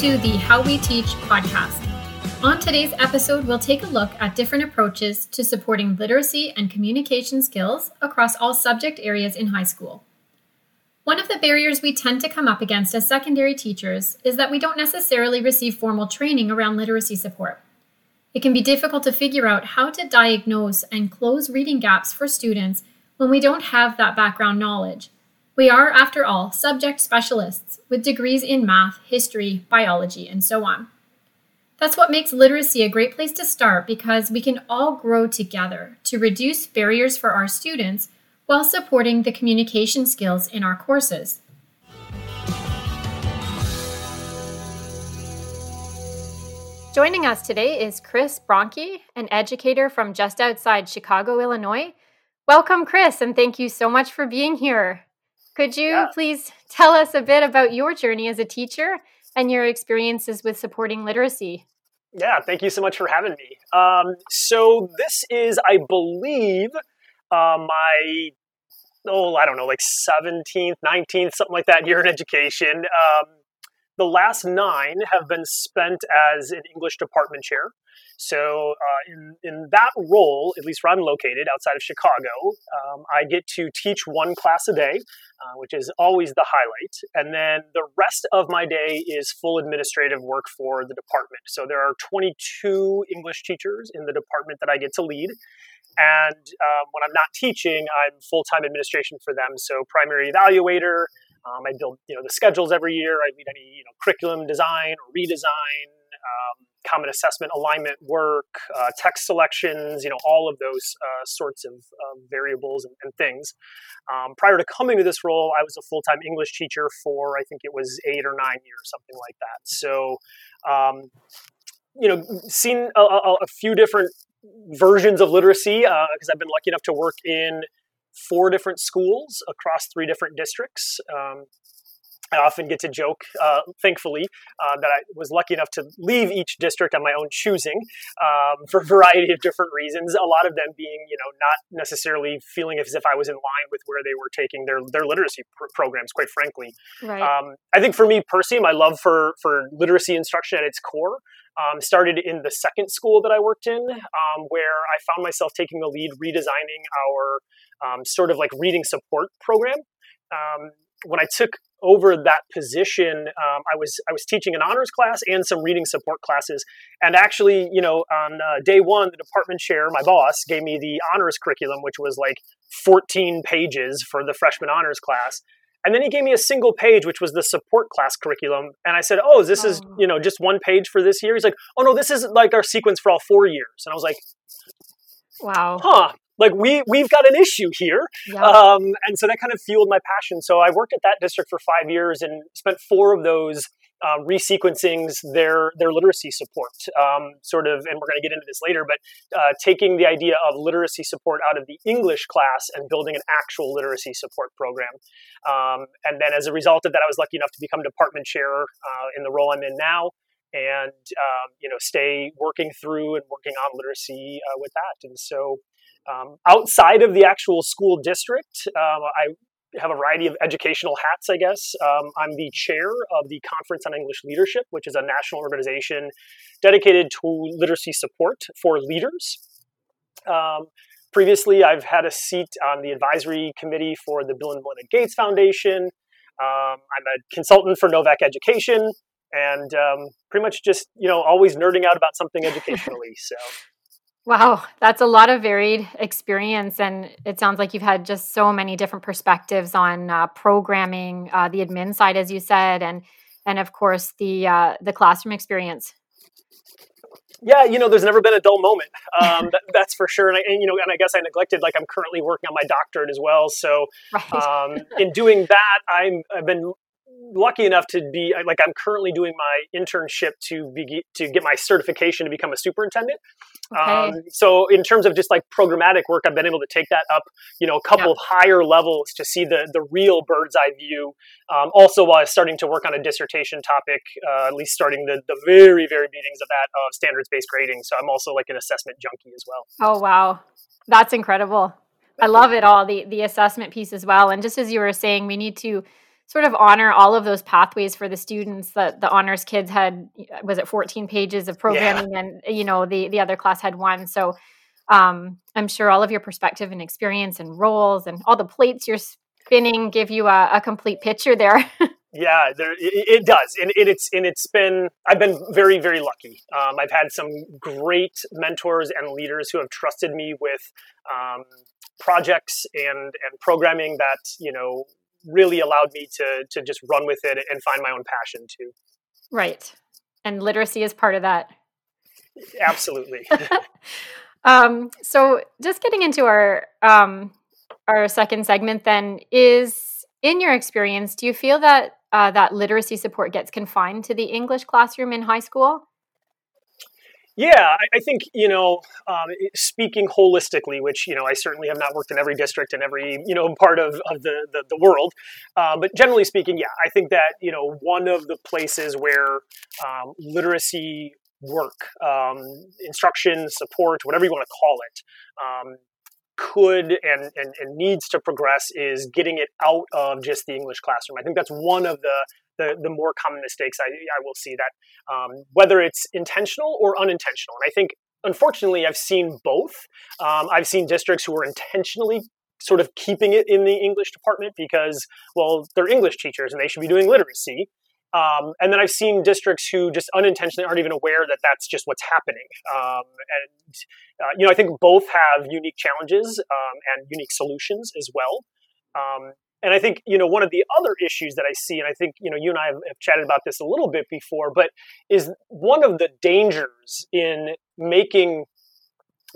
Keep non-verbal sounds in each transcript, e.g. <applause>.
to the How We Teach podcast. On today's episode, we'll take a look at different approaches to supporting literacy and communication skills across all subject areas in high school. One of the barriers we tend to come up against as secondary teachers is that we don't necessarily receive formal training around literacy support. It can be difficult to figure out how to diagnose and close reading gaps for students when we don't have that background knowledge. We are, after all, subject specialists with degrees in math, history, biology, and so on. That's what makes literacy a great place to start because we can all grow together to reduce barriers for our students while supporting the communication skills in our courses. Joining us today is Chris Bronke, an educator from just outside Chicago, Illinois. Welcome, Chris, and thank you so much for being here. Could you yeah. please tell us a bit about your journey as a teacher and your experiences with supporting literacy? Yeah, thank you so much for having me. Um, so, this is, I believe, uh, my, oh, I don't know, like 17th, 19th, something like that year in education. Um, the last nine have been spent as an English department chair. So, uh, in, in that role, at least where I'm located outside of Chicago, um, I get to teach one class a day, uh, which is always the highlight. And then the rest of my day is full administrative work for the department. So, there are 22 English teachers in the department that I get to lead. And um, when I'm not teaching, I'm full time administration for them. So, primary evaluator, um, I build, you know, the schedules every year. I lead any, you know, curriculum design or redesign, um, common assessment alignment work, uh, text selections, you know, all of those uh, sorts of uh, variables and, and things. Um, prior to coming to this role, I was a full time English teacher for I think it was eight or nine years, something like that. So, um, you know, seen a, a, a, few different versions of literacy because uh, I've been lucky enough to work in four different schools across three different districts. Um, I often get to joke, uh, thankfully, uh, that I was lucky enough to leave each district on my own choosing um, <laughs> for a variety of different reasons. A lot of them being, you know, not necessarily feeling as if I was in line with where they were taking their their literacy pr- programs. Quite frankly, right. um, I think for me personally, my love for for literacy instruction at its core um, started in the second school that I worked in, um, where I found myself taking the lead, redesigning our um, sort of like reading support program. Um, when I took over that position, um, I was I was teaching an honors class and some reading support classes. And actually, you know, on uh, day one, the department chair, my boss, gave me the honors curriculum, which was like 14 pages for the freshman honors class. And then he gave me a single page, which was the support class curriculum. And I said, "Oh, this is oh. you know just one page for this year." He's like, "Oh no, this is like our sequence for all four years." And I was like, "Wow, huh." like we we've got an issue here yeah. um, and so that kind of fueled my passion so i worked at that district for five years and spent four of those um, resequencing their their literacy support um, sort of and we're going to get into this later but uh, taking the idea of literacy support out of the english class and building an actual literacy support program. Um, and then as a result of that i was lucky enough to become department chair uh, in the role i'm in now and um, you know stay working through and working on literacy uh, with that. And so um, outside of the actual school district, um, I have a variety of educational hats, I guess. Um, I'm the chair of the Conference on English Leadership, which is a national organization dedicated to literacy support for leaders. Um, previously, I've had a seat on the advisory committee for the Bill and Melinda Gates Foundation. Um, I'm a consultant for Novak Education, and um, pretty much just you know always nerding out about something <laughs> educationally. So Wow, that's a lot of varied experience. And it sounds like you've had just so many different perspectives on uh, programming, uh, the admin side, as you said, and and of course the uh, the classroom experience. Yeah, you know, there's never been a dull moment. Um, that, that's for sure. And, I, and, you know, and I guess I neglected, like, I'm currently working on my doctorate as well. So, <laughs> right. um, in doing that, I'm I've been lucky enough to be like I'm currently doing my internship to be to get my certification to become a superintendent. Okay. Um, so in terms of just like programmatic work, I've been able to take that up, you know, a couple yeah. of higher levels to see the the real bird's eye view. Um, also, while I was starting to work on a dissertation topic, uh, at least starting the the very very beginnings of that of standards based grading. So I'm also like an assessment junkie as well. Oh wow, that's incredible. I love it all the the assessment piece as well. And just as you were saying, we need to sort of honor all of those pathways for the students that the honors kids had was it 14 pages of programming yeah. and you know the the other class had one. So um, i'm sure all of your perspective and experience and roles and all the plates you're spinning give you a, a complete picture there. <laughs> Yeah there, it, it, does. And it, it's and it's been i've been very very lucky. Um, i've had some great mentors and leaders who have trusted me with um, projects and and programming that you know really allowed me to to just run with it and find my own passion too. Right. And literacy is part of that. Absolutely. <laughs> um, so just getting into our um, our second segment then is in your experience, do you feel that uh, that literacy support gets confined to the English classroom in high school? Yeah, I, I think you know, um, speaking holistically, which you know, I certainly have not worked in every district and every you know part of, of the, the, the world, uh, but generally speaking, yeah, I think that you know one of the places where um, literacy work, um, instruction, support, whatever you want to call it, um, could and, and, and needs to progress is getting it out of just the English classroom. I think that's one of the the, the more common mistakes I, I will see that um, whether it's intentional or unintentional. And I think, unfortunately, I've seen both. Um, I've seen districts who are intentionally sort of keeping it in the English department because, well, they're English teachers and they should be doing literacy. Um, and then I've seen districts who just unintentionally aren't even aware that that's just what's happening. Um, and, uh, you know, I think both have unique challenges um, and unique solutions as well. Um, and I think, you know, one of the other issues that I see, and I think, you know, you and I have, have chatted about this a little bit before, but is one of the dangers in making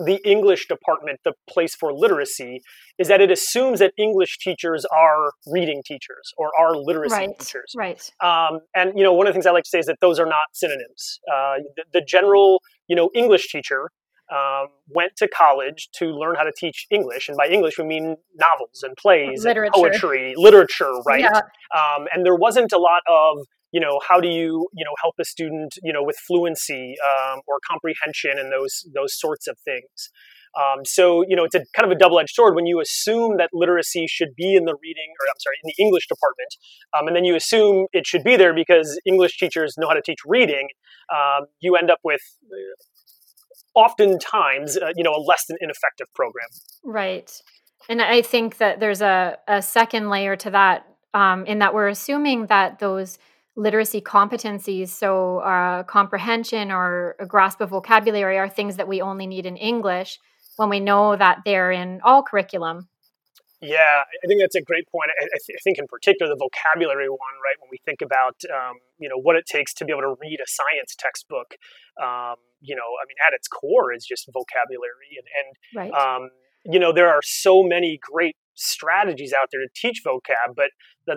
the English department the place for literacy is that it assumes that English teachers are reading teachers or are literacy right, teachers. Right. Um, and you know, one of the things I like to say is that those are not synonyms. Uh, the, the, general, you know, English teacher um, went to college to learn how to teach English, and by English we mean novels and plays, literature. and poetry, literature, right? Yeah. Um, and there wasn't a lot of you know how do you you know help a student you know with fluency um, or comprehension and those those sorts of things. Um, so you know it's a kind of a double-edged sword when you assume that literacy should be in the reading or I'm sorry in the English department, um, and then you assume it should be there because English teachers know how to teach reading. Um, you end up with oftentimes, uh, you know, a less than ineffective program. Right. And I think that there's a, a second layer to that um, in that we're assuming that those literacy competencies, so uh, comprehension or a grasp of vocabulary, are things that we only need in English when we know that they're in all curriculum. Yeah, I think that's a great point. I, th- I, think, in particular, the vocabulary one, right? When we think about, um, you know, what it takes to be able to read a science textbook, um, you know, I mean, at its core is just vocabulary, and, and right. um, you know, there are so many great strategies out there to teach vocab, but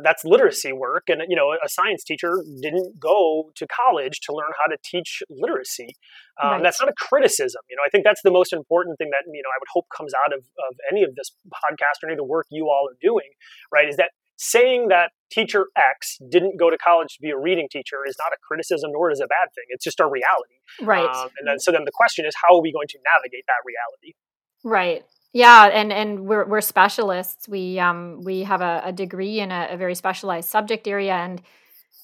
that's literacy work. And, you know, a science teacher didn't go to college to learn how to teach literacy. Um, right. That's not a criticism. You know, I think that's the most important thing that, you know, I would hope comes out of, of any of this podcast or any of the work you all are doing, right? Is that saying that teacher X didn't go to college to be a reading teacher is not a criticism nor is it a bad thing. It's just a reality. Right. Um, and then, so then the question is, how are we going to navigate that reality? Right. Yeah, and and we're we're specialists. We um we have a, a degree in a, a, very specialized subject area, and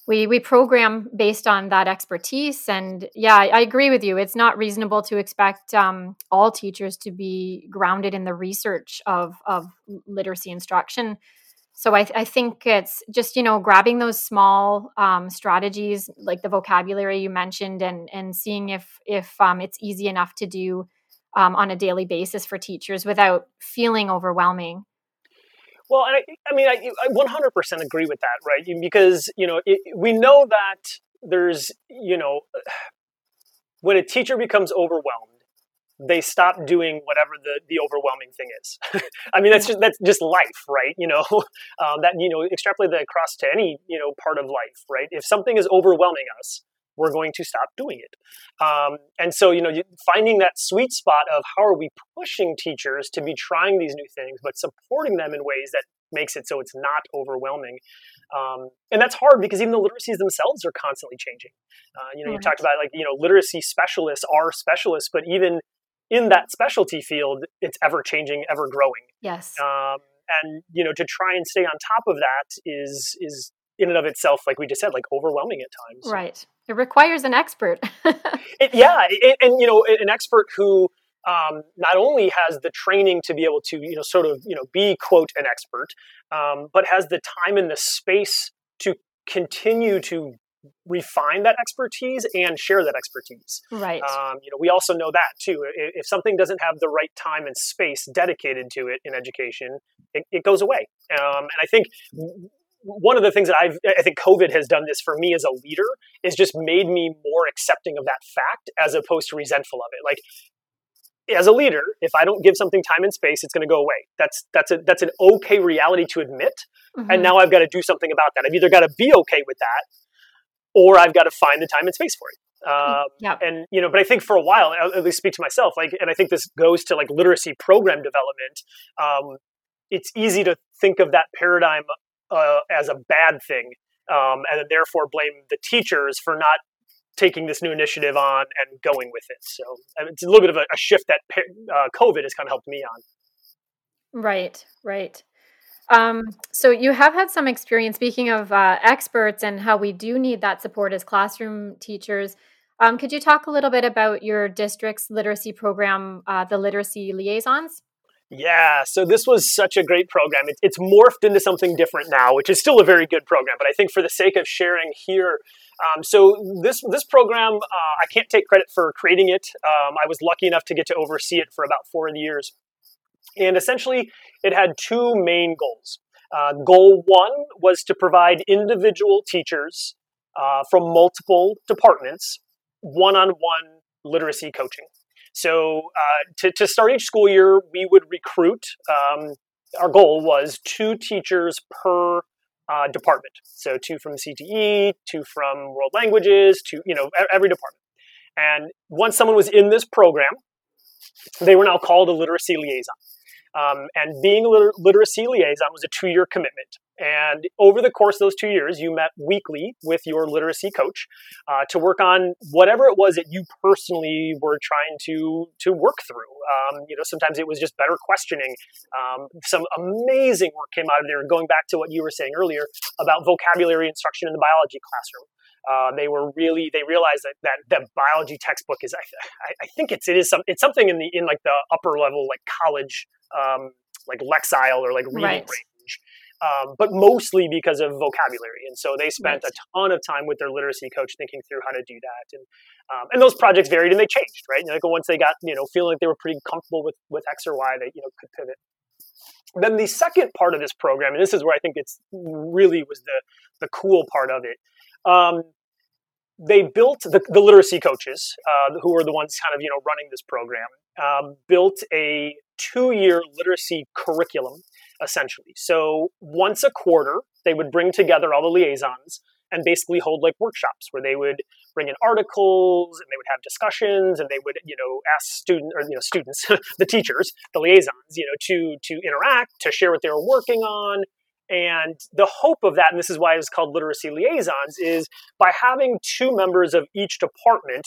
we we program based on that expertise. And yeah, I, I agree with you. It's not reasonable to expect um, all teachers to be grounded in the research of of literacy instruction. So I, I think it's just you know grabbing those small um, strategies like the vocabulary you mentioned, and and seeing if if um, it's easy enough to do um, on a daily basis for teachers without feeling overwhelming. Well, I, I mean, I, I 100% agree with that, right? Because, you know, it, we know that there's, you know, <sighs> when a teacher becomes overwhelmed, they stop doing whatever the, the overwhelming thing is. <laughs> I mean, that's just that's just life, right? You know, <laughs> um, that you know, extrapolate that across to any you know part of life, right? If something is overwhelming us, we're going to stop doing it. Um, and so, you know, finding that sweet spot of how are we pushing teachers to be trying these new things, but supporting them in ways that makes it so it's not overwhelming. Um, and that's hard because even the literacies themselves are constantly changing. Uh, you know, you talked about like, you know, literacy specialists are specialists, but even in that specialty field, it's ever changing, ever growing. Yes. Um, and you know, to try and stay on top of that is is in and of itself, like we just said, like overwhelming at times. Right. It requires an expert. <laughs> it, yeah, it, and you know, an expert who um, not only has the training to be able to, you know, sort of, you know, be quote an expert, um, but has the time and the space to continue to refine that expertise and share that expertise. Right. Um, you know, we also know that too. If, if, something doesn't have the right time and space dedicated to it in education, it, it goes away. Um, and I think one of the things that I've, I think COVID has done this for me as a leader is just made me more accepting of that fact as opposed to resentful of it. Like as a leader, if I don't give something time and space, it's going to go away. That's that's a that's an okay reality to admit. Mm-hmm. And now I've got to do something about that. I've either got to be okay with that, or I've got to find the time and space for it. Um, yeah. And you know, but I think for a while, at least speak to myself, like, and I think this goes to like literacy program development. Um, it's easy to think of that paradigm uh, as a bad thing, um, and therefore blame the teachers for not taking this new initiative on and going with it. So it's a little bit of a, a shift that uh, COVID has kind of helped me on. Right, right. Um, so you have had some experience. Speaking of uh, experts and how we do need that support as classroom teachers, um, could you talk a little bit about your district's literacy program, uh, the Literacy Liaisons? Yeah, so this was such a great program. It, it's morphed into something different now, which is still a very good program. But I think for the sake of sharing here, um, so this this program, uh, I can't take credit for creating it. Um, I was lucky enough to get to oversee it for about four years, and essentially, it had two main goals. Uh, goal one was to provide individual teachers uh, from multiple departments one-on-one literacy coaching. So uh, to, to start each school year, we would recruit. Um, our goal was two teachers per uh, department. So two from CTE, two from world languages, two you know every department. And once someone was in this program, they were now called a literacy liaison. Um, and being a liter- literacy liaison was a two-year commitment. And over the course of those two years, you met weekly with your literacy coach uh, to work on whatever it was that you personally were trying to to work through. Um, you know, sometimes it was just better questioning. Um, some amazing work came out of there. Going back to what you were saying earlier about vocabulary instruction in the biology classroom. Uh, they were really they realized that that the biology textbook is I, I think it's it is some it's something in the in like the upper level like college um, like Lexile or like reading right. range um, but mostly because of vocabulary. And so they spent right. a ton of time with their literacy coach thinking through how to do that. And um, and those projects varied and they changed, right? like once they got you know feeling like they were pretty comfortable with with X or Y, they you know could pivot. Then the second part of this program, and this is where I think it's really was the the cool part of it. Um, they built the, the literacy coaches, uh, who are the ones kind of you know running this program, um, built a two-year literacy curriculum essentially. So once a quarter, they would bring together all the liaisons and basically hold like workshops where they would bring in articles and they would have discussions and they would you know ask students or you know students <laughs> the teachers the liaisons you know to to interact to share what they were working on and the hope of that and this is why it's called literacy liaisons is by having two members of each department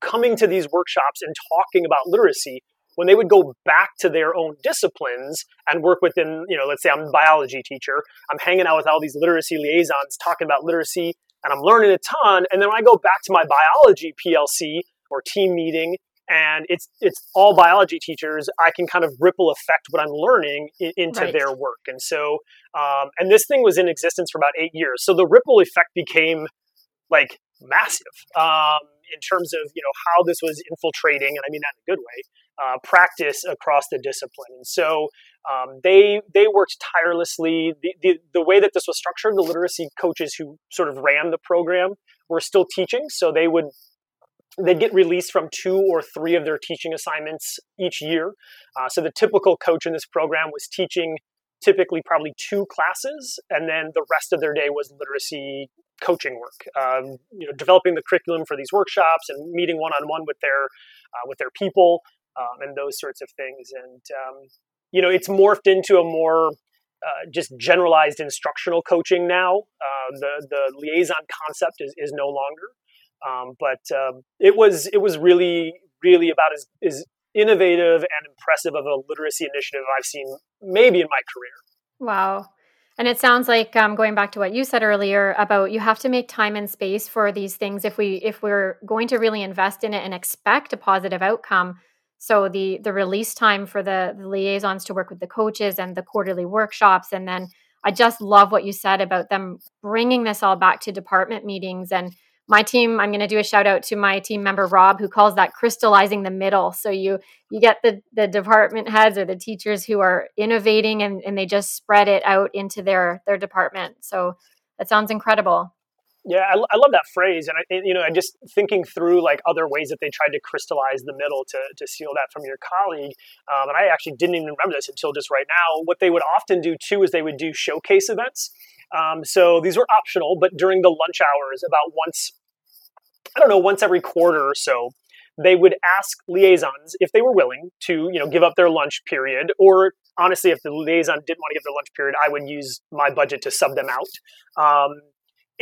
coming to these workshops and talking about literacy when they would go back to their own disciplines and work within, you know, let's say I'm a biology teacher, I'm hanging out with all these literacy liaisons talking about literacy and I'm learning a ton. And then when I go back to my biology PLC or team meeting and it's it's all biology teachers, I can kind of ripple effect what I'm learning in, into right. their work. And so, um, and this thing was in existence for about eight years. So the ripple effect became like massive um, in terms of you know how this was infiltrating, and I mean that in a good way, uh, practice across the discipline. And so um, they they worked tirelessly. The, the, the way that this was structured, the literacy coaches who sort of ran the program were still teaching, so they would they'd get released from two or three of their teaching assignments each year. Uh, so the typical coach in this program was teaching typically probably two classes, and then the rest of their day was literacy coaching work. Um, you know, developing the curriculum for these workshops and meeting one on one with their uh, with their people um, and those sorts of things. And um, you know, it's morphed into a more uh, just generalized instructional coaching now. Uh, the the liaison concept is, is no longer, um, but um, it was it was really really about as, as innovative and impressive of a literacy initiative I've seen maybe in my career. Wow. And it sounds like um, going back to what you said earlier about you have to make time and space for these things if we if we're going to really invest in it and expect a positive outcome. So the the release time for the, the liaisons to work with the coaches and the quarterly workshops, and then I just love what you said about them bringing this all back to department meetings and my team i'm going to do a shout out to my team member rob who calls that crystallizing the middle. So you you get the the department heads or the teachers who are innovating and, and they just spread it out into their their department. So that sounds incredible yeah, I, I, love that phrase, and I, you know, I just thinking through like other ways that they tried to crystallize the middle to to steal that from your colleague, um, and I actually didn't even remember this until just right now. What they would often do too is they would do showcase events. Um, so these were optional, but during the lunch hours, about once I don't know, once every quarter or so, they would ask liaisons if they were willing to, you know, give up their lunch period. Or honestly, if the liaison didn't want to give their lunch period, I would use my budget to sub them out. Um,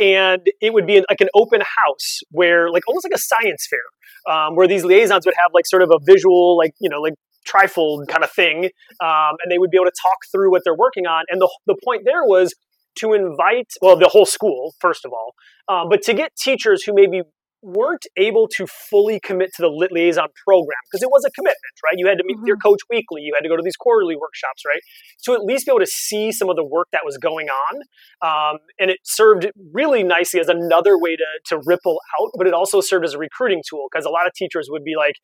and it would be like an open house where, like, almost like a science fair, um, where these liaisons would have like sort of a visual, like, you know, like trifold kind of thing, um, and they would be able to talk through what they're working on. And the the point there was to invite, well, the whole school first of all, um, but to get teachers who maybe weren't able to fully commit to the lit liaison program because it was a commitment, right? You had to meet mm-hmm. with your mm-hmm. coach weekly, you had to go to these quarterly workshops, right? To at least be able to see some of the work that was going on. Um, and it served really nicely as another way to, to ripple out, but it also served as a recruiting tool because a lot of teachers would be like,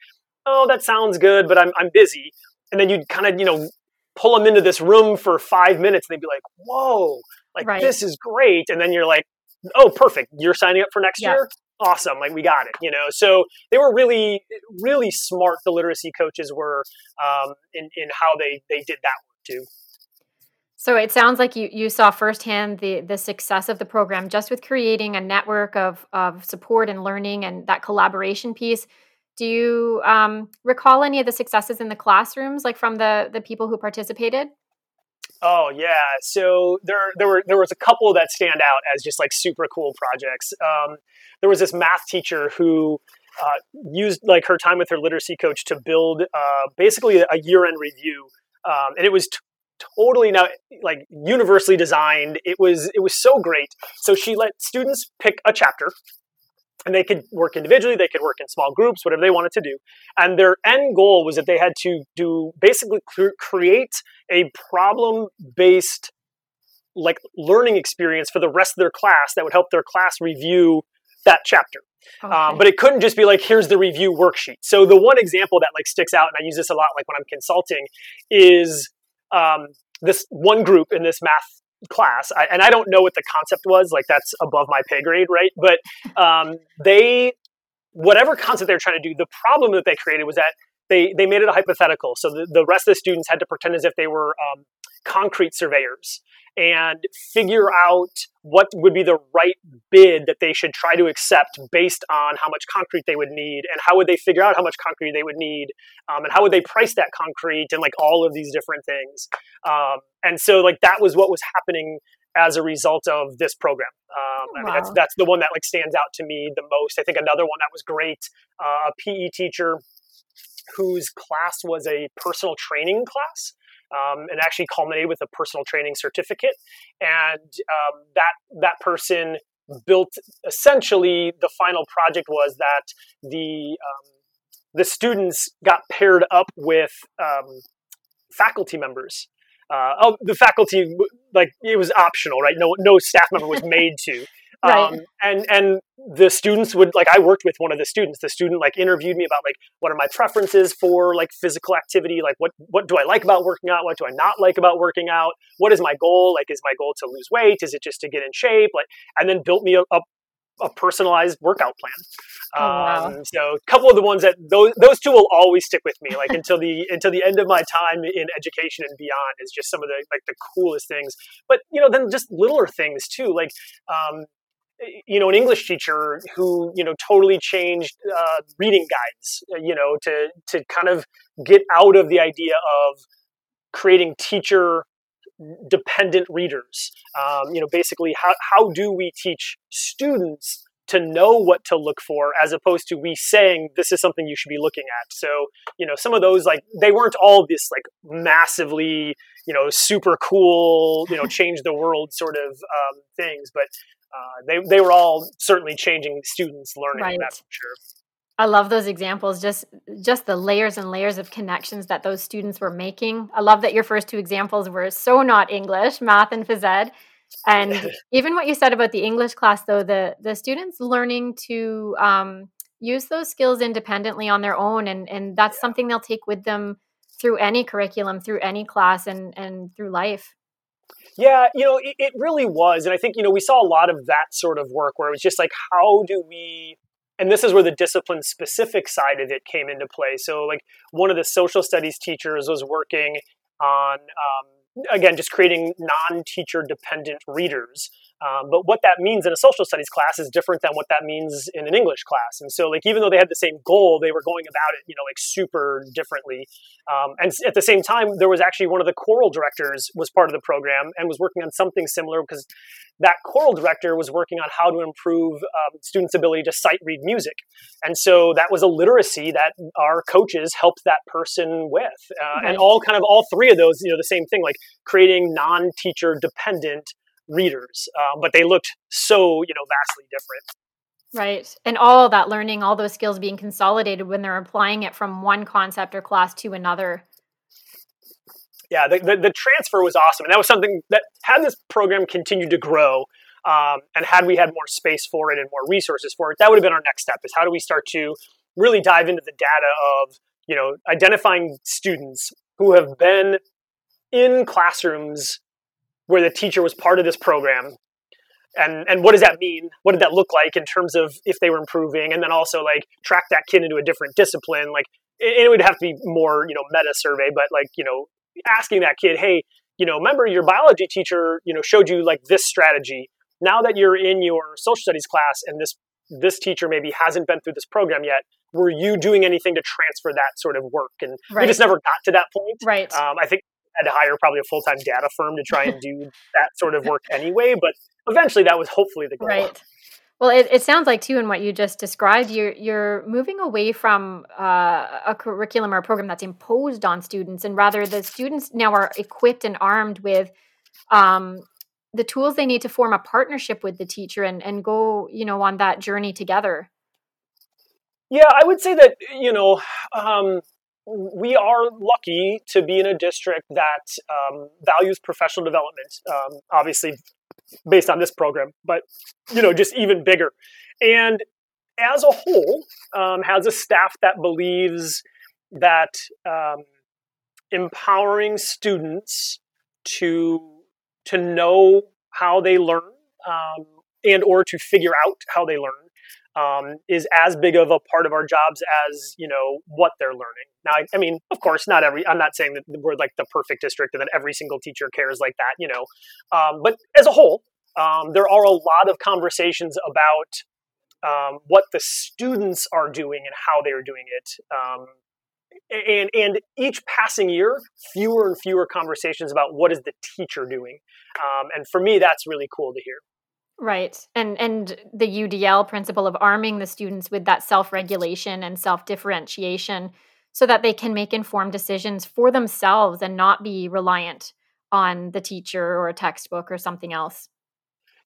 oh, that sounds good, but I'm, I'm busy. And then you'd kind of, you know, pull them into this room for five minutes and they'd be like, whoa, like right. this is great. And then you're like, oh, perfect. You're signing up for next yeah. year? Awesome like we got it you know? So they were really really smart the literacy coaches were um, in, in how they they did that work too. So it sounds like you you saw firsthand the the success of the program just with creating a network of of support and learning and that collaboration piece. Do you um, recall any of the successes in the classrooms like from the the people who participated Oh yeah, so there there were there was a couple that stand out as just like super cool projects. Um, there was this math teacher who uh, used like her time with her literacy coach to build uh, basically a year end review, um, and it was t- totally now like universally designed. It was it was so great. So she let students pick a chapter and they could work individually they could work in small groups whatever they wanted to do. And their end goal was that they had to do basically create a problem based like learning experience for the rest of their class that would help their class review that chapter. Um, okay. um, but it couldn't just be like here's the review worksheet. So the one example that like sticks out and i use this a lot like when i'm consulting is um, this one group in this math class. I, and i don't know what the concept was like that's above my pay grade right? But um, they whatever concept they were trying to do the problem that they created was that they they made it a hypothetical. So the, the rest of the students had to pretend as if they were um, concrete surveyors and figure out what would be the right bid that they should try to accept based on how much concrete they would need and how would they figure out how much concrete they would need um, and how would they price that concrete and like all of these different things um, and so like that was what was happening as a result of this program. Um, I mean, that's that's the one that like stands out to me the most. I think another one that was great, uh, a PE teacher whose class was a personal training class um, and actually culminated with a personal training certificate. And um, that that person built essentially the final project was that the um, the students got paired up with um, faculty members. Uh, oh, the faculty like it was optional, right? No, no staff member was made to. <laughs> Right. Um, and and the students would like I worked with one of the students. The student like interviewed me about like what are my preferences for like physical activity, like what what do I like about working out, what do I not like about working out, what is my goal? Like is my goal to lose weight? Is it just to get in shape? Like and then built me a, a, a personalized workout plan. Oh, wow. um, so a couple of the ones that those those two will always stick with me, like until the <laughs> until the end of my time in education and beyond is just some of the like the coolest things. But you know, then just littler things too, like um, you know, an English teacher who, you know, totally changed uh, reading guides, uh, you know, to, to kind of get out of the idea of creating teacher dependent readers. Um, you know, basically, how, how do we teach students to know what to look for as opposed to we saying this is something you should be looking at so you know some of those like they weren't all this like massively you know super cool you know <laughs> change the world sort of um, things but uh, they, they were all certainly changing students learning right. that's for sure I love those examples. Just just the layers and layers of connections that those students were making. I love that your first two examples were so not English, math and phys ed. And <laughs> even what you said about the English class, though, the the students learning to um, use those skills independently on their own, and and that's yeah. something they'll take with them through any curriculum, through any class, and and through life. Yeah, you know, it, it really was, and I think you know we saw a lot of that sort of work where it was just like, how do we and this is where the discipline specific side of it came into play. So, like one of the social studies teachers was working on um, again, just creating non teacher dependent readers. Um, but what that means in a social studies class is different than what that means in an English class. And so, like, even though they had the same goal, they were going about it, you know, like super differently. Um, and at the same time, there was actually one of the choral directors was part of the program and was working on something similar because that choral director was working on how to improve um, students' ability to sight read music. And so that was a literacy that our coaches helped that person with. Uh, right. And all kind of all three of those, you know, the same thing, like creating non teacher dependent readers, um, but they looked so you know vastly different. Right, and all that learning, all those skills being consolidated when they're applying it from one concept or class to another. Yeah, the, the, the transfer was awesome, and that was something that had this program continued to grow, um, and had we had more space for it and more resources for it, that would have been our next step. Is how do we start to really dive into the data of you know identifying students who have been in classrooms where the teacher was part of this program. And and what does that mean? What did that look like in terms of if they were improving? And then also like track that kid into a different discipline like it, it would have to be more you know meta survey but like you know asking that kid hey you know remember your biology teacher you know showed you like this strategy. Now that you're in your social studies class and this this teacher maybe hasn't been through this program yet were you doing anything to transfer that sort of work? And right. we just never got to that point. Right. Um, i think had to hire probably a full time data firm to try and do that sort of work anyway. But eventually, that was hopefully the goal. Right. Well, it, it sounds like too, in what you just described, you're you're moving away from uh, a curriculum or a program that's imposed on students, and rather the students now are equipped and armed with um, the tools they need to form a partnership with the teacher and and go, you know, on that journey together. Yeah, I would say that you know. Um, we are lucky to be in a district that um, values professional development. Um, obviously, based on this program, but you know, just even bigger. And as a whole, um, has a staff that believes that um, empowering students to to know how they learn um, and or to figure out how they learn um, is as big of a part of our jobs as you know what they're learning. Now, I, I, mean, of course, not every. I'm not saying that we're like the perfect district and that every single teacher cares like that, you know. Um, but as a whole, um, there are a lot of conversations about um, what the students are doing and how they are doing it. Um, and and each passing year, fewer and fewer conversations about what is the teacher doing. Um, and for me, that's really cool to hear. Right. And and the UDL principle of arming the students with that self-regulation and self-differentiation so that they can make informed decisions for themselves and not be reliant on the teacher or a textbook or something else.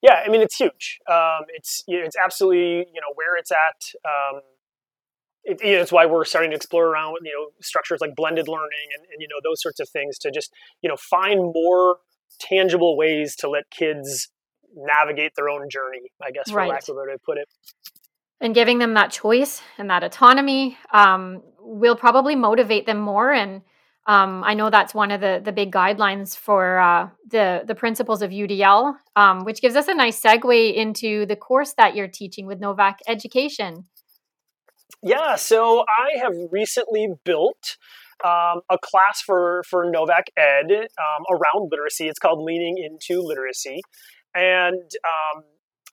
Yeah, I mean it's huge. Um, it's it's absolutely you know where it's at. Um, it, you know, it's why we're starting to explore around you know structures like blended learning and, and you know those sorts of things to just you know find more tangible ways to let kids navigate their own journey, I guess, for right. lack of a better way to put it. And giving them that choice and that autonomy um, will probably motivate them more. And um, I know that's one of the the big guidelines for uh, the the principles of UDL, um, which gives us a nice segue into the course that you're teaching with Novak Education. Yeah, so I have recently built um, a class for for Novak Ed um, around literacy. It's called Leaning into Literacy, and um,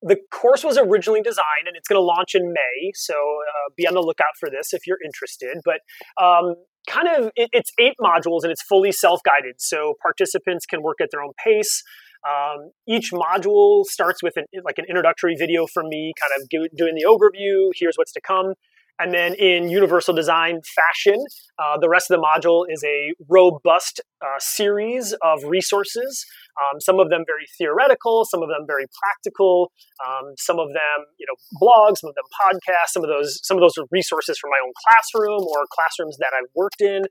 the course was originally designed and it's going to launch in May. So uh, be on the lookout for this if you're interested. But um, kind of, it, it's eight modules and it's fully self guided. So participants can work at their own pace. Um, each module starts with an, like an introductory video from me, kind of doing the overview. Here's what's to come. And then in universal design fashion, uh, the rest of the module is a robust uh, series of resources. Um, some of them very theoretical, some of them very practical, um, some of them, you know, blogs, some of them podcasts, some of those, some of those are resources from my own classroom or classrooms that I've worked in,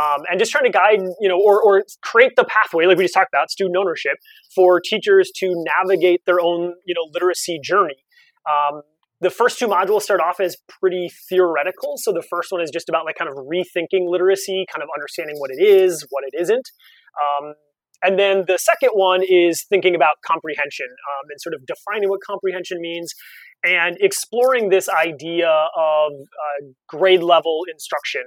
um, and just trying to guide, you know, or, or create the pathway, like we just talked about, student ownership for teachers to navigate their own, you know, literacy journey. Um, the first two modules start off as pretty theoretical. So the first one is just about like kind of rethinking literacy, kind of understanding what it is, what it isn't. Um, and then the second one is thinking about comprehension um, and sort of defining what comprehension means and exploring this idea of uh, grade level instruction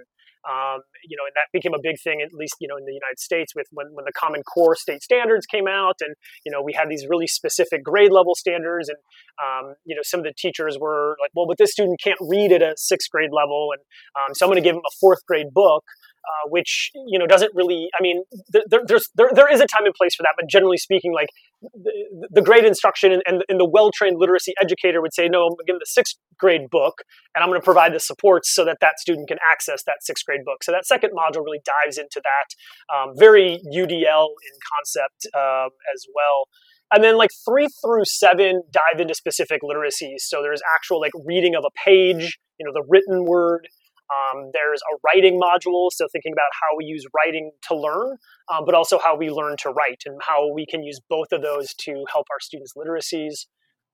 um, you know, and that became a big thing, at least you know, in the United States, with when, when the Common Core state standards came out, and you know, we had these really specific grade level standards, and um, you know, some of the teachers were like, "Well, but this student can't read at a sixth grade level, and um, so I'm going to give him a fourth grade book." Uh, which you know doesn't really. I mean, there, there's there, there is a time and place for that, but generally speaking, like the, the instruction and, and, and the well trained literacy educator would say, no, I'm giving the sixth grade book, and I'm going to provide the supports so that that student can access that sixth grade book. So that second module really dives into that, um, very UDL in concept um, as well. And then like three through seven dive into specific literacies. So there's actual like reading of a page, you know, the written word, um, there's a writing module, so thinking about how we use writing to learn, um, but also how we learn to write and how we can use both of those to help our students' literacies.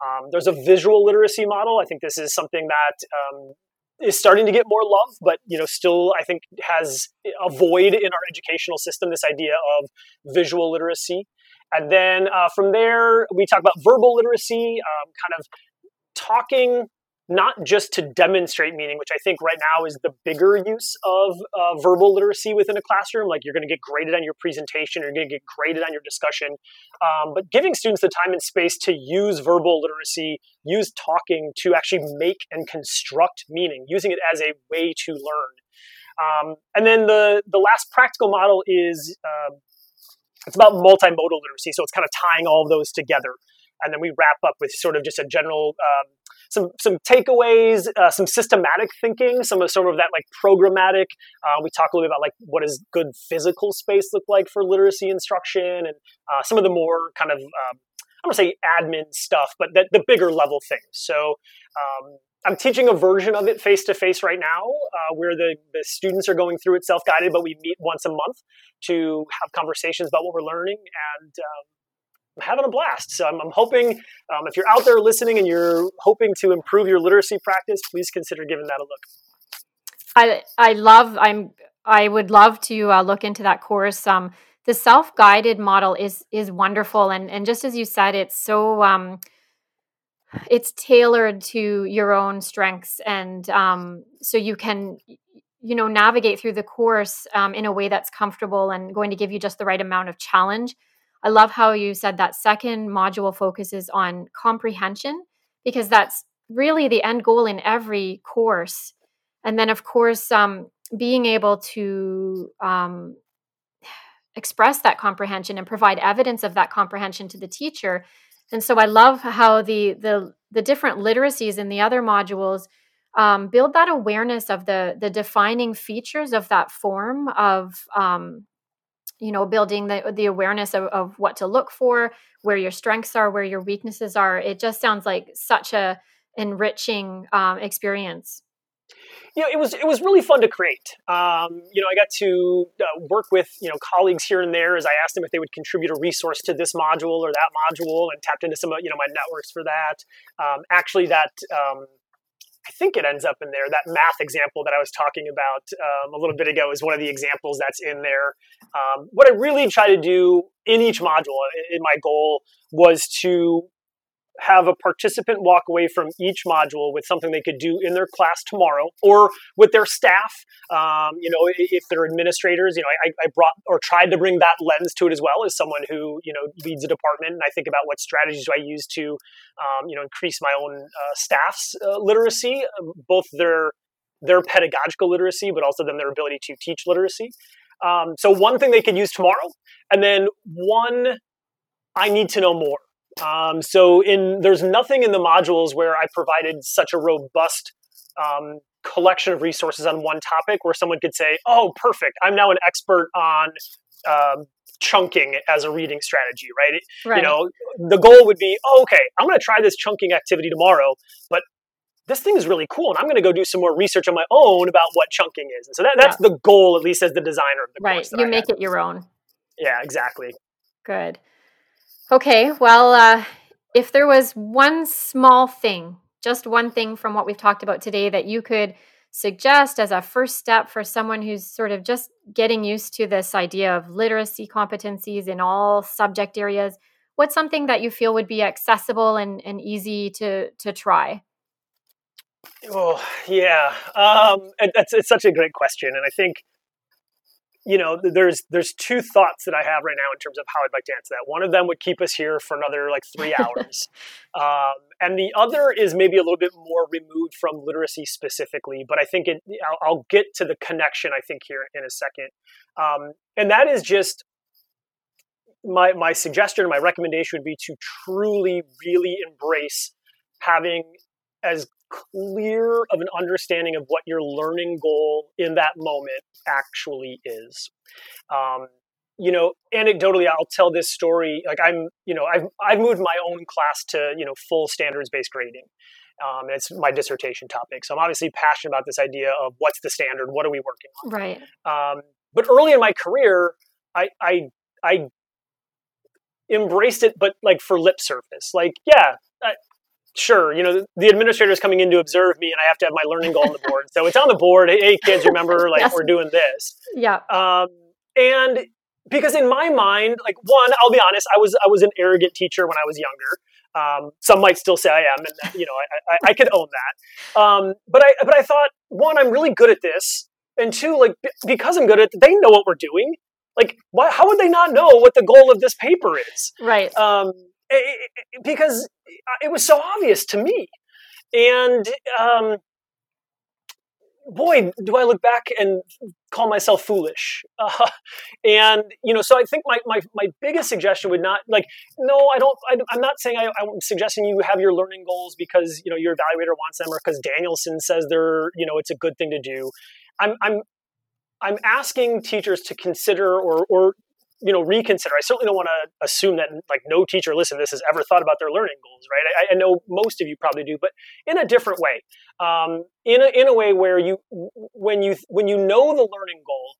Um, there's a visual literacy model. I think this is something that um, is starting to get more love, but you know, still I think has a void in our educational system. This idea of visual literacy, and then uh, from there we talk about verbal literacy, um, kind of talking not just to demonstrate meaning, which I think right now is the bigger use of uh, verbal literacy within a classroom. Like you're going to get graded on your presentation, you're going to get graded on your discussion, um, but giving students the time and space to use verbal literacy, use talking to actually make and construct meaning, using it as a way to learn. Um, and then the the last practical model is uh, it's about multimodal literacy, so it's kind of tying all of those together. And then we wrap up with sort of just a general um, some some takeaways, uh, some systematic thinking, some of some of that like programmatic. Uh, we talk a little bit about like what does good physical space look like for literacy instruction, and uh, some of the more kind of um, I'm gonna say admin stuff, but the, the bigger level things. So. Um, I'm teaching a version of it face to face right now, uh, where the, the students are going through it self guided, but we meet once a month to have conversations about what we're learning. And um, I'm having a blast. So I'm, I'm hoping um, if you're out there listening and you're hoping to improve your literacy practice, please consider giving that a look. I I love I'm I would love to uh, look into that course. Um, the self guided model is is wonderful, and and just as you said, it's so um, it's tailored to your own strengths, and um, so you can you know navigate through the course um, in a way that's comfortable and going to give you just the right amount of challenge I love how you said that second module focuses on comprehension because that's really the end goal in every course. And then, of course, um, being able to um, express that comprehension and provide evidence of that comprehension to the teacher. And so, I love how the the the different literacies in the other modules um, build that awareness of the the defining features of that form of um, you know building the the awareness of, of what to look for where your strengths are where your weaknesses are it just sounds like such a enriching um, experience you know, it was it was really fun to create. Um, you know, I got to uh, work with you know colleagues here and there as I asked them if they would contribute a resource to this module or that module, and tapped into some of you know my networks for that. Um, actually, that um, I think it ends up in there. That math example that I was talking about um, a little bit ago is one of the examples that's in there. Um, what I really try to do in each module, in my goal, was to have a participant walk away from each module with something they could do in their class tomorrow or with their staff. Um, you know, if they're administrators, you know, I, I, brought or tried to bring that lens to it as well as someone who, you know, leads a department. And I think about what strategies do I use to, um, you know, increase my own uh, staff's uh, literacy, um, both their their pedagogical literacy, but also then their ability to teach literacy. Um, so one thing they could use tomorrow, and then one I need to know more. Um, so in there's nothing in the modules where I provided such a robust um, collection of resources on one topic where someone could say, "Oh, perfect! I'm now an expert on um, chunking as a reading strategy." Right? right? You know, the goal would be, "Oh, okay, I'm going to try this chunking activity tomorrow, but this thing is really cool, and I'm going to go do some more research on my own about what chunking is." And so that, that's yeah. the goal, at least as the designer of the right. Right. You make it your own. Yeah. Exactly. Good. Okay. Well, uh, if there was one small thing, just one thing from what we've talked about today that you could suggest as a first step for someone who's sort of just getting used to this idea of literacy competencies in all subject areas, what's something that you feel would be accessible and, and easy to, to try? Oh, yeah. Um, it's, it's such a great question. And I think you know, there's there's two thoughts that I have right now in terms of how I'd like to answer that. One of them would keep us here for another like three <laughs> hours, um, and the other is maybe a little bit more removed from literacy specifically. But I think it, I'll, I'll get to the connection. I think here in a second, um, and that is just my my suggestion, my recommendation would be to truly, really embrace having as clear of an understanding of what your learning goal in that moment actually is. Um, you know, anecdotally, I'll tell this story. Like I'm, you know, I've I've moved my own class to you know full standards based grading. Um, it's my dissertation topic, so I'm obviously passionate about this idea of what's the standard, what are we working on, right? Um, but early in my career, I, I I embraced it, but like for lip service. Like, yeah, sure, you know, the administrator is coming in to observe me and I have to have my learning goal on the <laughs> board. So it's on the board. Hey, kids, remember, like, yes. we're doing this. Yeah. Um, and because in my mind, like, one, I'll be honest, I was, I was an arrogant teacher when I was younger. Um, some might still say I am, and you know, I, I, I could own that. Um, but I, but I thought, one, I'm really good at this, and two, like, because I'm good at it, they know what we're doing. Like, why, how would they not know what the goal of this paper is? Right. Um, because it was so obvious to me. And um, boy, do I look back and call myself foolish. Uh, <laughs> and, you know, so I think my, my, my biggest suggestion would not, like, no, I don't, I, am not saying I, I'm suggesting you have your learning goals because, you know, your evaluator wants them or because Danielson says they're, you know, it's a good thing to do. I'm, I'm, I'm asking teachers to consider or, or you know reconsider. I certainly don't want to assume that like no teacher listening to this has ever thought about their learning goals, right? I, I know most of you probably do, but in a different way, um, in a in a way where you when you when you know the learning goal,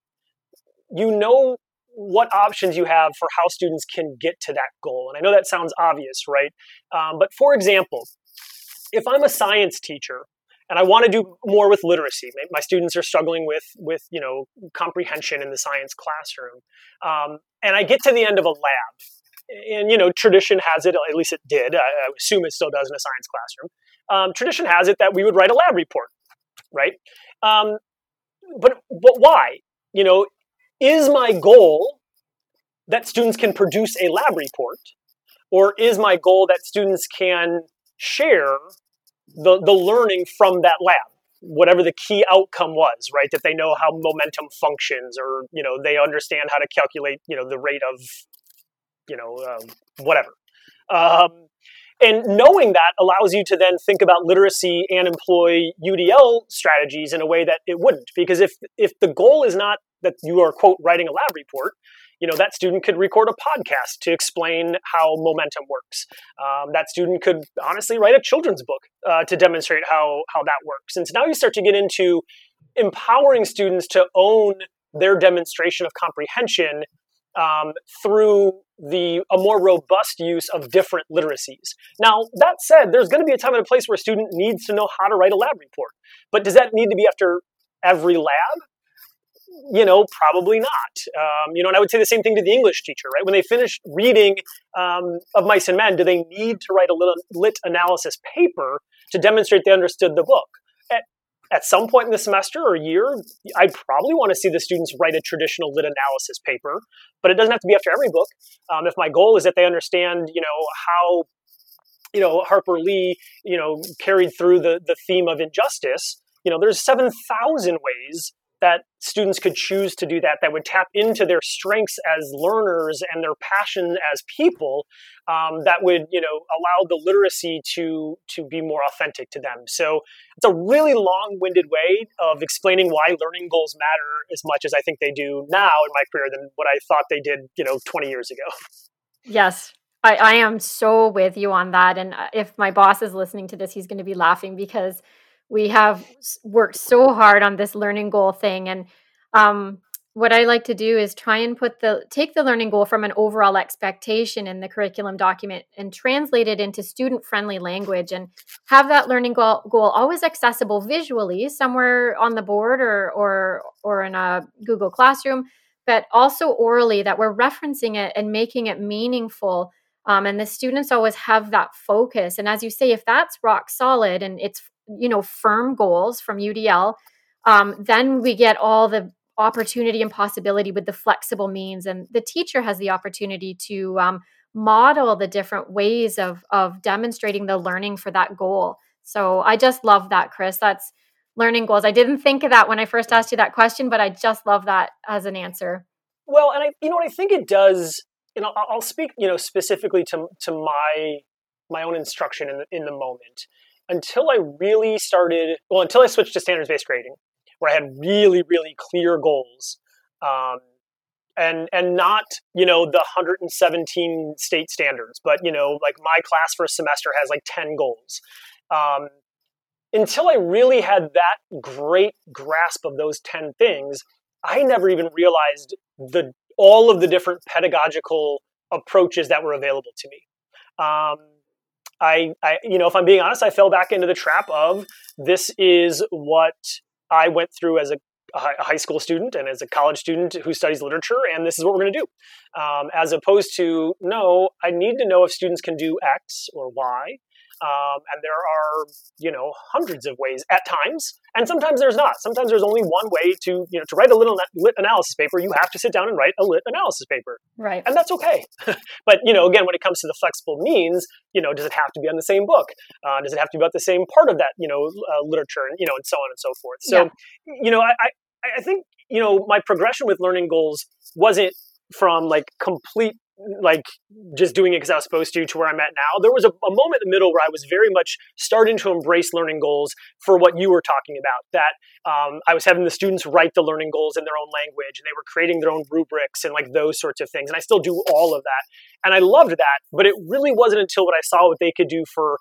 you know what options you have for how students can get to that goal. And I know that sounds obvious, right? Um, but for example, if I'm a science teacher and I want to do more with literacy. My students are struggling with with you know comprehension in the science classroom, um, and I get to the end of a lab, and you know tradition has it, at least it did. I, I assume it still does in a science classroom. Um, tradition has it that we would write a lab report, right? Um, but but why? You know, is my goal that students can produce a lab report, or is my goal that students can share the, the learning from that lab whatever the key outcome was right? That they know how momentum functions or you know they understand how to calculate you know the rate of you know um, whatever. Um, and knowing that allows you to then think about literacy and employ udl strategies in a way that it wouldn't. Because if if the goal is not that you are quote writing a lab report you know that student could record a podcast to explain how momentum works um, that student could honestly write a children's book uh, to demonstrate how how that works and so now you start to get into empowering students to own their demonstration of comprehension um, through the a more robust use of different literacies. Now, that said, there's going to be a time and a place where a student needs to know how to write a lab report. But does that need to be after every lab? You know, probably not. Um, you know, and I would say the same thing to the English teacher, right? When they finish reading um, of Mice and Men, do they need to write a lit, lit analysis paper to demonstrate they understood the book? At, at some point in the semester or year, I'd probably want to see the students write a traditional lit analysis paper, but it doesn't have to be after every book. Um, if my goal is that they understand, you know, how, you know, Harper Lee, you know, carried through the, the theme of injustice, you know, there's 7,000 ways that students could choose to do that, that would tap into their strengths as learners and their passion as people, um, that would you know allow the literacy to to be more authentic to them. So it's a really long-winded way of explaining why learning goals matter as much as I think they do now in my career than what I thought they did you know 20 years ago. Yes, I, I am so with you on that. And uh, if my boss is listening to this, he's going to be laughing because we have worked so hard on this learning goal thing. And um, what I like to do is try and put the take the learning goal from an overall expectation in the curriculum document and translate it into student friendly language and have that learning goal, goal always accessible visually somewhere on the board or or or in a Google Classroom, but also orally that we're referencing it and making it meaningful um, and the students always have that focus and as you say if that's rock solid and it's you know firm goals from udl um, then we get all the opportunity and possibility with the flexible means and the teacher has the opportunity to um, model the different ways of of demonstrating the learning for that goal. So i just love that chris. That's learning goals. I didn't think of that when i first asked you that question but i just love that as an answer. Well and i you know what i think it does you know, I'll speak, you know, specifically to to my my own instruction in the, in the moment. Until I really started, well, until I switched to standards based grading, where I had really, really clear goals, um, and and not you know the 117 state standards, but you know, like my class for a semester has like 10 goals. Um, until I really had that great grasp of those 10 things, I never even realized the all of the different pedagogical approaches that were available to me. Um, I, I, you know, if I'm being honest, I fell back into the trap of this is what I went through as a, a high school student and as a college student who studies literature, and this is what we're going to do. Um, as opposed to, no, I need to know if students can do X or Y. Um, and there are, you know, hundreds of ways at times, and sometimes there's not. Sometimes there's only one way to, you know, to write a little lit analysis paper. You have to sit down and write a lit analysis paper, right? And that's okay. <laughs> but you know, again, when it comes to the flexible means, you know, does it have to be on the same book? Uh, does it have to be about the same part of that, you know, uh, literature, and you know, and so on and so forth. So, yeah. you know, I, I I think you know my progression with learning goals wasn't from like complete like just doing it because I was supposed to to where I'm at now. There was a, a, moment in the middle where I was very much starting to embrace learning goals for what you were talking about. That um, I was having the students write the learning goals in their own language, and they were creating their own rubrics and like those sorts of things. And I still do all of that, and I loved that. But it really wasn't until what I saw what they could do for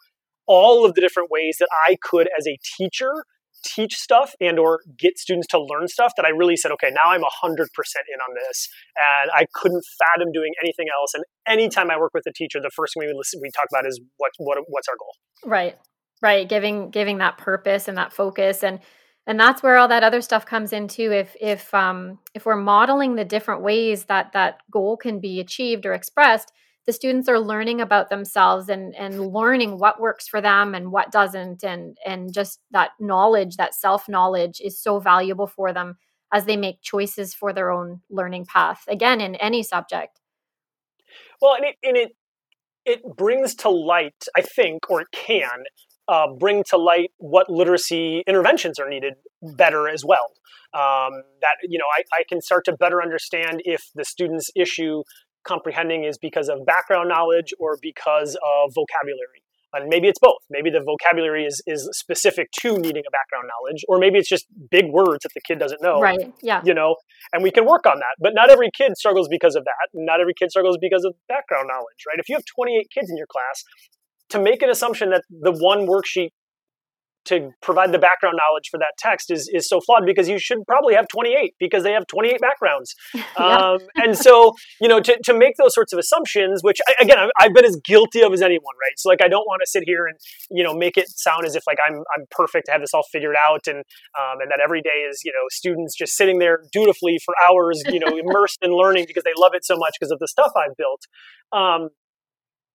all of the different ways that I could, as a teacher, teach stuff and or get students to learn stuff that I really said, okay, now I'm 100% in on this. And I couldn't fathom doing anything else. And anytime I work with a teacher, the first thing we, listen, we talk about is what, what, what's our goal? Right. Right. Giving, giving that purpose and that focus. And, and that's where all that other stuff comes into if if um if we're modeling the different ways that that goal can be achieved or expressed the students are learning about themselves and and learning what works for them and what doesn't and and just that knowledge that self knowledge is so valuable for them as they make choices for their own learning path again in any subject well and it and it it brings to light i think or it can uh, bring to light what literacy interventions are needed better as well. Um, that you know, I, I, can start to better understand if the student's issue comprehending is because of background knowledge or because of vocabulary. And maybe it's both. Maybe the vocabulary is, is specific to needing a background knowledge, or maybe it's just big words that the kid doesn't know. Right. Yeah. You know, and we can work on that. But not every kid struggles because of that. Not every kid struggles because of background knowledge, right? If you have 28 kids in your class, to make an assumption that the one worksheet to provide the background knowledge for that text is is so flawed because you should probably have 28 because they have 28 backgrounds. <laughs> Um, and so you know to, to make those sorts of assumptions which I, again I've been as guilty of as anyone right? So like i don't want to sit here and you know make it sound as if like i'm i'm perfect to have this all figured out and um, and that every day is you know students just sitting there dutifully for hours you know <laughs> immersed in learning because they love it so much because of the stuff i've built. Um,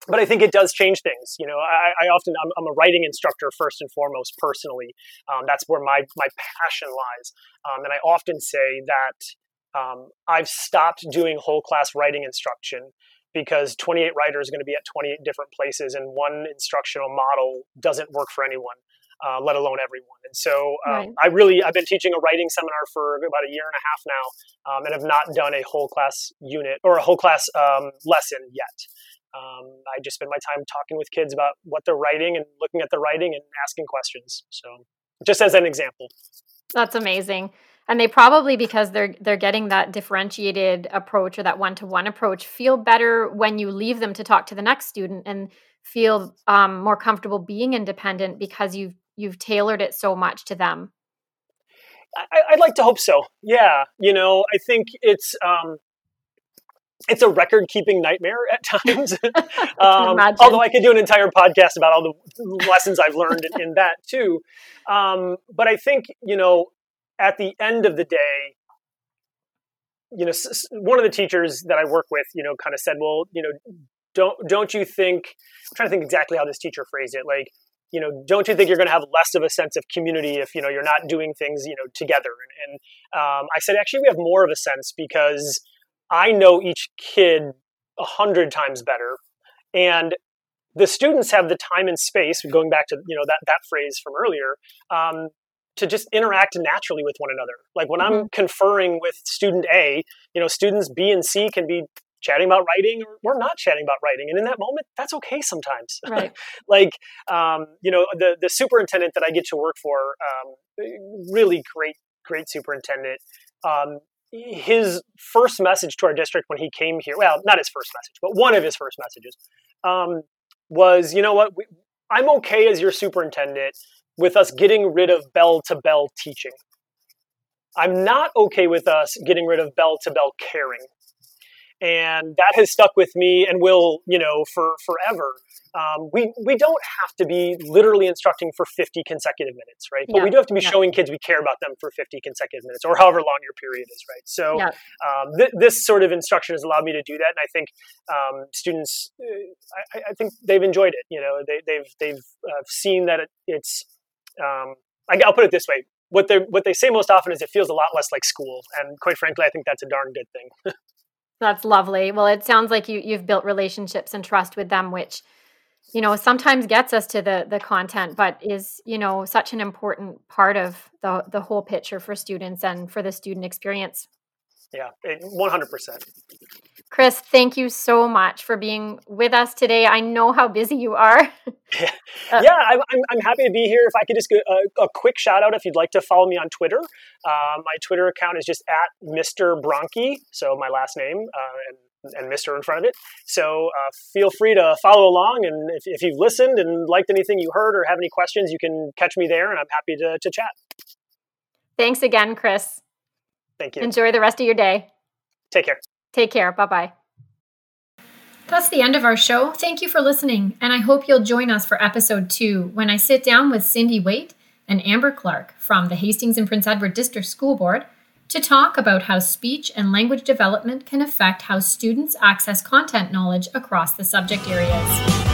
but I think it does change things. You know, I, I often I'm, I'm, a writing instructor first and foremost personally. Um, that's where my my passion lies, um, and I often say that um, I've stopped doing whole class writing instruction because 28 writers are going to be at 28 different places, and one instructional model doesn't work for anyone. uh, let alone everyone. And so um, right. I really I've been teaching a writing seminar for about a year and a half now, um, and have not done a whole class unit or a whole class um, lesson yet. Um, I just spend my time talking with kids about what they're writing and looking at the writing and asking questions. So just as an example. That's amazing and they probably because they're they're getting that differentiated approach or that one-to-one approach feel better when you leave them to talk to the next student and feel um, more comfortable being independent because you've you've tailored it so much to them I, would like to hope so yeah you know i think it's um, it's a record keeping nightmare at times. <laughs> <laughs> um, although I could do an entire podcast about all the lessons I've learned in, in that too. Um, but I think, you know, at the end of the day, you know, one of the teachers that I work with, you know, kind of said, well, you know, don't don't you think? I'm trying to think exactly how this teacher phrased it. Like, you know, don't you think you're going to have less of a sense of community if you know you're not doing things, you know, together? And, and um, I said, actually, we have more of a sense because I know each kid a hundred times better, and the students have the time and space. Going back to you know that that phrase from earlier, um, to just interact naturally with one another. Like when mm-hmm. I'm conferring with student A, you know, students B and C can be chatting about writing or we're not chatting about writing. And in that moment, that's okay sometimes. Right. <laughs> like, um, you know, the, the superintendent that I get to work for, um, really great, great superintendent. Um, his first message to our district when he came here, well, not his first message, but one of his first messages, um, was, you know what, we, I'm okay as your superintendent with us getting rid of bell to bell teaching. I'm not okay with us getting rid of bell to bell caring. And that has stuck with me and will, you know, for forever. Um, we we don't have to be literally instructing for 50 consecutive minutes, right? But yeah. we do have to be yeah. showing kids we care about them for 50 consecutive minutes, or however long your period is, right? So yeah. um, th- this sort of instruction has allowed me to do that, and I think um, students, uh, I, I, think they've enjoyed it. You know, they, have they've, they've uh, seen that it, it's um, I, will put it this way: what they what they say most often is it feels a lot less like school, and quite frankly, I think that's a darn good thing. <laughs> that's lovely. Well, it sounds like you you've built relationships and trust with them, which you know sometimes gets us to the the content, but is you know such an important part of the the whole picture for students and for the student experience. Yeah, eh, one hundred percent. Chris, thank you so much for being with us today. I know how busy you are. yeah, <laughs> <laughs> uh, yeah I'm, I'm, happy to be here. If I could just get a, a quick shout out if you'd like to follow me on Twitter. Uh, my Twitter account is just at Mr. Bronke, so my last name uh, and, and Mr. in front of it. So uh, feel free to follow along. And if, if you've listened and liked anything you heard or have any questions, you can catch me there and I'm happy to, to chat. Thanks again, Chris. Thank you. Enjoy the rest of your day. Take care. Take care. Bye bye. That's the end of our show. Thank you for listening, and I hope you'll join us for episode two when I sit down with Cindy Waite and Amber Clark from the Hastings and Prince Edward District School Board to talk about how speech and language development can affect how students access content knowledge across the subject areas.